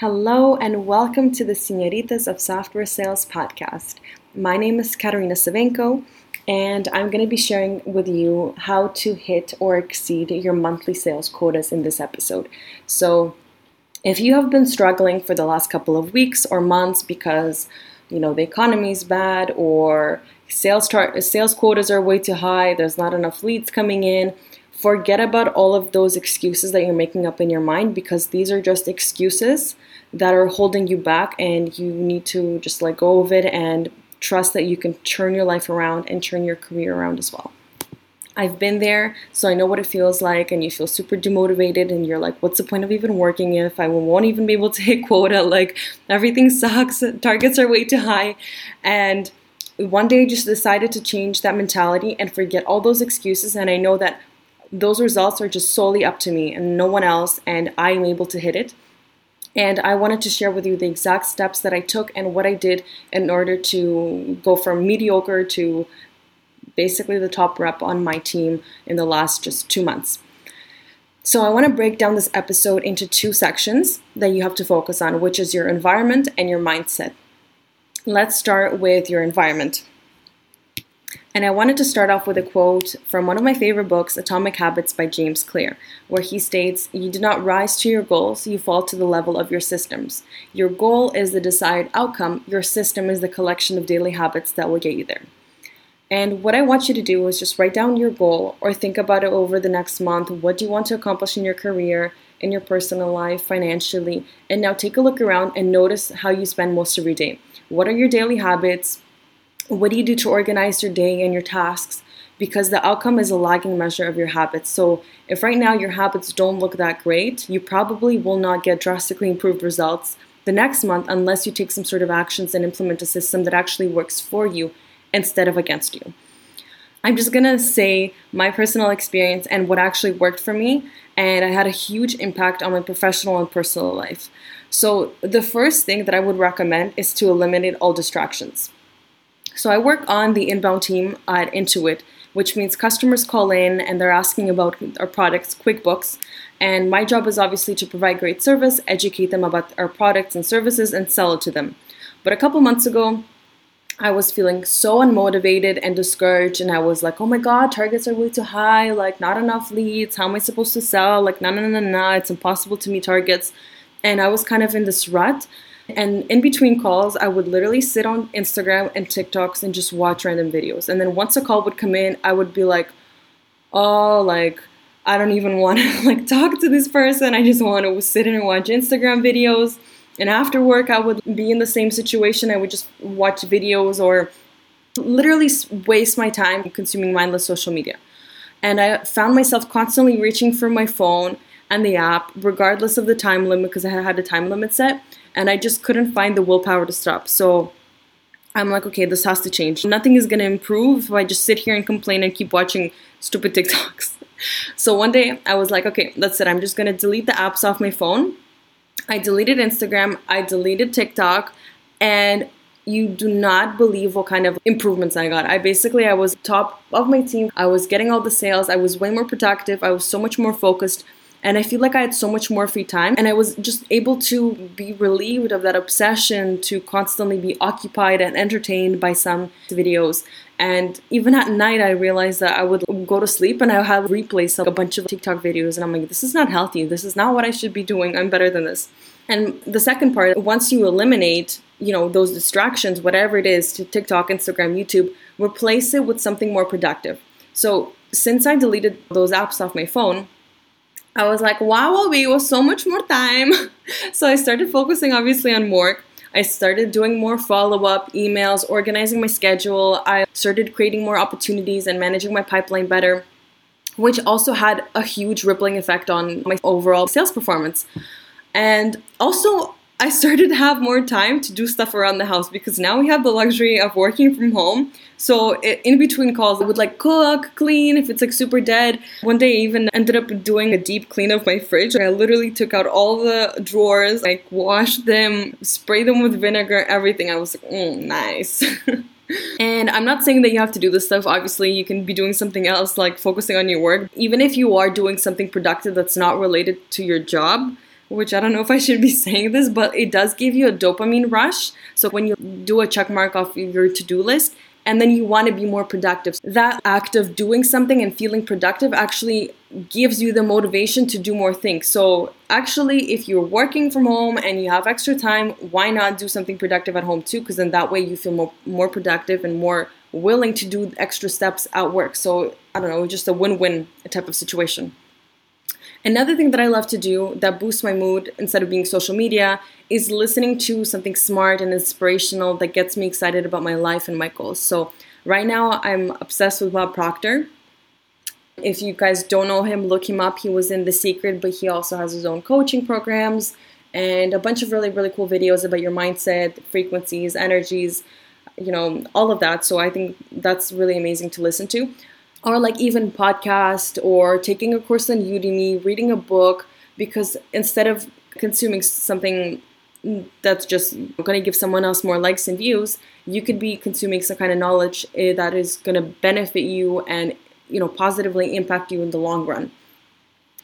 Hello, and welcome to the Senoritas of Software Sales podcast. My name is Katarina Savenko, and I'm going to be sharing with you how to hit or exceed your monthly sales quotas in this episode. So, if you have been struggling for the last couple of weeks or months because you know the economy is bad or sales tar- sales quotas are way too high, there's not enough leads coming in, forget about all of those excuses that you're making up in your mind because these are just excuses that are holding you back and you need to just let go of it and trust that you can turn your life around and turn your career around as well. I've been there, so I know what it feels like, and you feel super demotivated, and you're like, what's the point of even working if I won't even be able to hit quota? Like, everything sucks, targets are way too high. And one day I just decided to change that mentality and forget all those excuses, and I know that those results are just solely up to me and no one else, and I'm able to hit it. And I wanted to share with you the exact steps that I took and what I did in order to go from mediocre to basically the top rep on my team in the last just two months. So, I want to break down this episode into two sections that you have to focus on, which is your environment and your mindset. Let's start with your environment. And I wanted to start off with a quote from one of my favorite books, Atomic Habits by James Clear, where he states, You do not rise to your goals, you fall to the level of your systems. Your goal is the desired outcome, your system is the collection of daily habits that will get you there. And what I want you to do is just write down your goal or think about it over the next month. What do you want to accomplish in your career, in your personal life, financially? And now take a look around and notice how you spend most of your day. What are your daily habits? What do you do to organize your day and your tasks? Because the outcome is a lagging measure of your habits. So, if right now your habits don't look that great, you probably will not get drastically improved results the next month unless you take some sort of actions and implement a system that actually works for you instead of against you. I'm just gonna say my personal experience and what actually worked for me, and I had a huge impact on my professional and personal life. So, the first thing that I would recommend is to eliminate all distractions. So I work on the inbound team at Intuit, which means customers call in and they're asking about our products, QuickBooks. And my job is obviously to provide great service, educate them about our products and services, and sell it to them. But a couple months ago, I was feeling so unmotivated and discouraged, and I was like, oh my god, targets are way too high, like, not enough leads. How am I supposed to sell? Like, no, no, no, no, it's impossible to meet targets. And I was kind of in this rut. And in between calls, I would literally sit on Instagram and TikToks and just watch random videos. And then once a call would come in, I would be like, oh, like, I don't even want to like talk to this person. I just want to sit in and watch Instagram videos. And after work, I would be in the same situation. I would just watch videos or literally waste my time consuming mindless social media. And I found myself constantly reaching for my phone and the app, regardless of the time limit, because I had a time limit set and I just couldn't find the willpower to stop. So I'm like, okay, this has to change. Nothing is gonna improve if I just sit here and complain and keep watching stupid TikToks. so one day I was like, okay, that's it. I'm just gonna delete the apps off my phone. I deleted Instagram, I deleted TikTok, and you do not believe what kind of improvements I got. I basically I was top of my team. I was getting all the sales. I was way more productive. I was so much more focused. And I feel like I had so much more free time and I was just able to be relieved of that obsession to constantly be occupied and entertained by some videos. And even at night, I realized that I would go to sleep and I have replays of a bunch of TikTok videos. And I'm like, this is not healthy. This is not what I should be doing. I'm better than this. And the second part, once you eliminate, you know, those distractions, whatever it is, to TikTok, Instagram, YouTube, replace it with something more productive. So since I deleted those apps off my phone, I was like, wow, be with so much more time. so I started focusing obviously on work. I started doing more follow up emails, organizing my schedule. I started creating more opportunities and managing my pipeline better, which also had a huge rippling effect on my overall sales performance. And also, I started to have more time to do stuff around the house because now we have the luxury of working from home. So in between calls, I would like cook, clean if it's like super dead. One day I even ended up doing a deep clean of my fridge. I literally took out all the drawers, like washed them, sprayed them with vinegar, everything. I was like, mm, nice. And I'm not saying that you have to do this stuff. Obviously, you can be doing something else, like focusing on your work. Even if you are doing something productive that's not related to your job, which I don't know if I should be saying this, but it does give you a dopamine rush. So when you do a check mark off your to do list, and then you want to be more productive. That act of doing something and feeling productive actually gives you the motivation to do more things. So, actually, if you're working from home and you have extra time, why not do something productive at home too? Because then that way you feel more, more productive and more willing to do extra steps at work. So, I don't know, just a win win type of situation. Another thing that I love to do that boosts my mood instead of being social media is listening to something smart and inspirational that gets me excited about my life and my goals. So, right now, I'm obsessed with Bob Proctor. If you guys don't know him, look him up. He was in The Secret, but he also has his own coaching programs and a bunch of really, really cool videos about your mindset, frequencies, energies, you know, all of that. So, I think that's really amazing to listen to or like even podcast or taking a course on Udemy, reading a book, because instead of consuming something that's just going to give someone else more likes and views, you could be consuming some kind of knowledge eh, that is going to benefit you and you know positively impact you in the long run.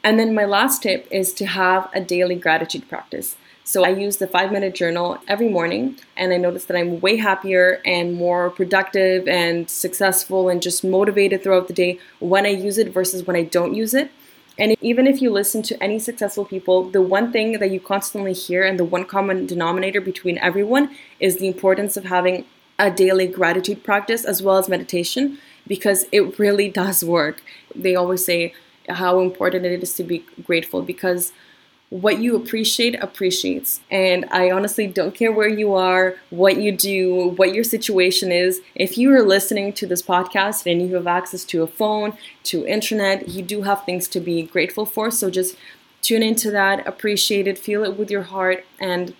And then my last tip is to have a daily gratitude practice. So I use the five minute journal every morning, and I notice that I'm way happier and more productive and successful and just motivated throughout the day when I use it versus when I don't use it. And even if you listen to any successful people, the one thing that you constantly hear and the one common denominator between everyone is the importance of having a daily gratitude practice as well as meditation because it really does work. They always say how important it is to be grateful because what you appreciate appreciates. And I honestly don't care where you are, what you do, what your situation is. If you are listening to this podcast and you have access to a phone, to internet, you do have things to be grateful for. So just tune into that, appreciate it, feel it with your heart, and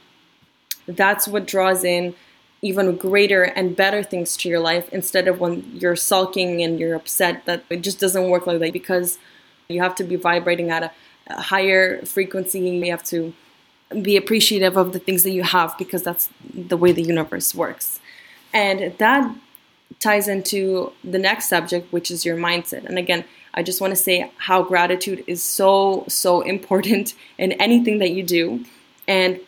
that's what draws in even greater and better things to your life instead of when you're sulking and you're upset that it just doesn't work like that because you have to be vibrating at a higher frequency. You may have to be appreciative of the things that you have because that's the way the universe works. And that ties into the next subject, which is your mindset. And again, I just want to say how gratitude is so, so important in anything that you do. And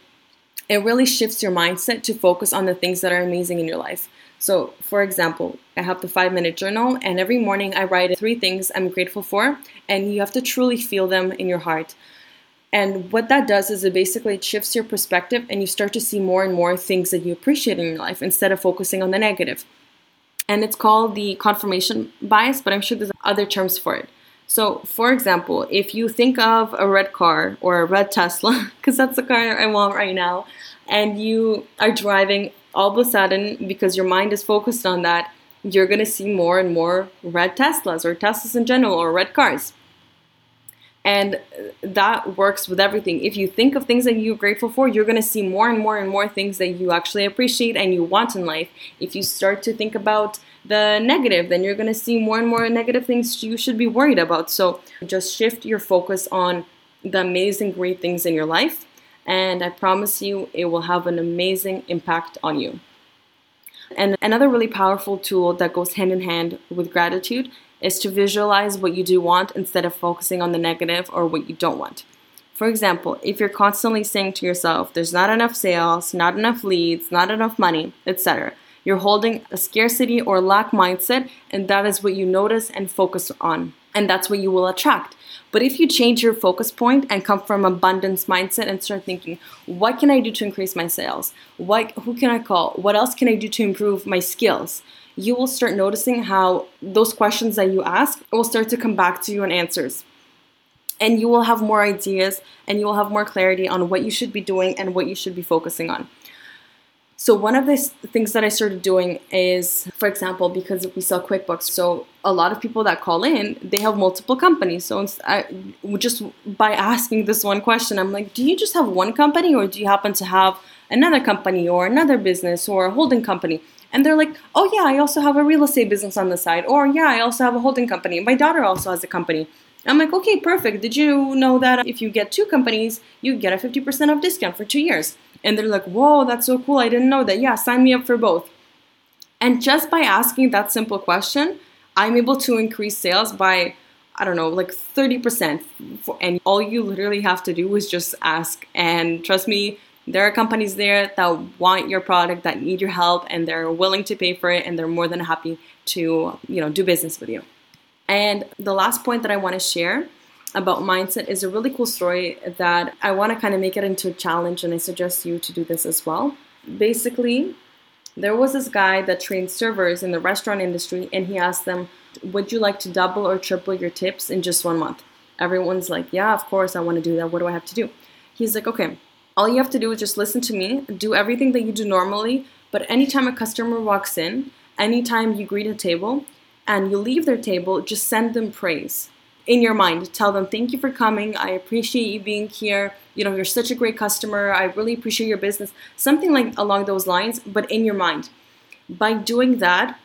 it really shifts your mindset to focus on the things that are amazing in your life. So, for example, I have the five minute journal, and every morning I write three things I'm grateful for, and you have to truly feel them in your heart. And what that does is it basically shifts your perspective, and you start to see more and more things that you appreciate in your life instead of focusing on the negative. And it's called the confirmation bias, but I'm sure there's other terms for it. So, for example, if you think of a red car or a red Tesla, because that's the car I want right now, and you are driving all of a sudden, because your mind is focused on that, you're going to see more and more red Teslas or Teslas in general or red cars. And that works with everything. If you think of things that you're grateful for, you're going to see more and more and more things that you actually appreciate and you want in life. If you start to think about the negative, then you're going to see more and more negative things you should be worried about. So just shift your focus on the amazing, great things in your life and I promise you it will have an amazing impact on you. And another really powerful tool that goes hand in hand with gratitude is to visualize what you do want instead of focusing on the negative or what you don't want. For example, if you're constantly saying to yourself, there's not enough sales, not enough leads, not enough money, etc., you're holding a scarcity or lack mindset, and that is what you notice and focus on. And that's what you will attract. But if you change your focus point and come from abundance mindset and start thinking, what can I do to increase my sales? What who can I call? What else can I do to improve my skills? You will start noticing how those questions that you ask will start to come back to you in answers. And you will have more ideas and you will have more clarity on what you should be doing and what you should be focusing on. So one of the things that I started doing is, for example, because we sell QuickBooks, so a lot of people that call in, they have multiple companies. So I, just by asking this one question, I'm like, do you just have one company, or do you happen to have another company, or another business, or a holding company? And they're like, oh yeah, I also have a real estate business on the side, or yeah, I also have a holding company. My daughter also has a company. I'm like, okay, perfect. Did you know that if you get two companies, you get a 50% off discount for two years? And they're like, whoa, that's so cool. I didn't know that. Yeah, sign me up for both. And just by asking that simple question, I'm able to increase sales by I don't know, like 30%. For, and all you literally have to do is just ask. And trust me, there are companies there that want your product, that need your help, and they're willing to pay for it, and they're more than happy to, you know, do business with you. And the last point that I want to share about mindset is a really cool story that I want to kind of make it into a challenge, and I suggest you to do this as well. Basically, there was this guy that trained servers in the restaurant industry, and he asked them, Would you like to double or triple your tips in just one month? Everyone's like, Yeah, of course, I want to do that. What do I have to do? He's like, Okay, all you have to do is just listen to me, do everything that you do normally, but anytime a customer walks in, anytime you greet a table, and you leave their table, just send them praise in your mind. Tell them, thank you for coming. I appreciate you being here. You know, you're such a great customer. I really appreciate your business. Something like along those lines, but in your mind. By doing that,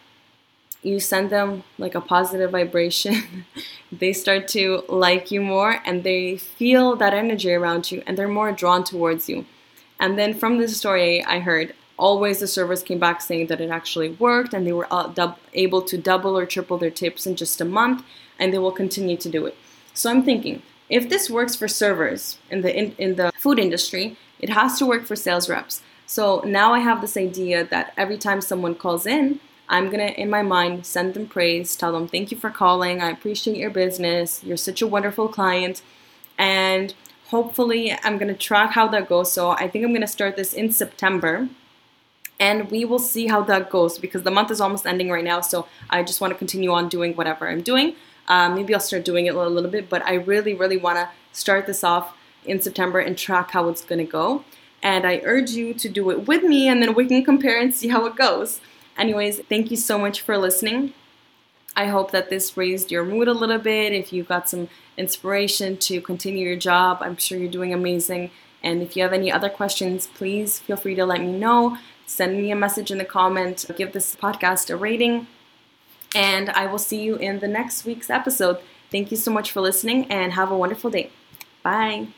you send them like a positive vibration. they start to like you more and they feel that energy around you and they're more drawn towards you. And then from this story I heard, always the servers came back saying that it actually worked and they were uh, able to double or triple their tips in just a month and they will continue to do it. So I'm thinking, if this works for servers in the in, in the food industry, it has to work for sales reps. So now I have this idea that every time someone calls in, I'm gonna, in my mind, send them praise, tell them, thank you for calling, I appreciate your business, you're such a wonderful client, and hopefully I'm gonna track how that goes. So I think I'm gonna start this in September, and we will see how that goes because the month is almost ending right now. So I just wanna continue on doing whatever I'm doing. Um, maybe I'll start doing it a little bit, but I really, really wanna start this off in September and track how it's gonna go. And I urge you to do it with me, and then we can compare and see how it goes. Anyways, thank you so much for listening. I hope that this raised your mood a little bit. If you got some inspiration to continue your job, I'm sure you're doing amazing. And if you have any other questions, please feel free to let me know. Send me a message in the comment, give this podcast a rating, and I will see you in the next week's episode. Thank you so much for listening and have a wonderful day. Bye.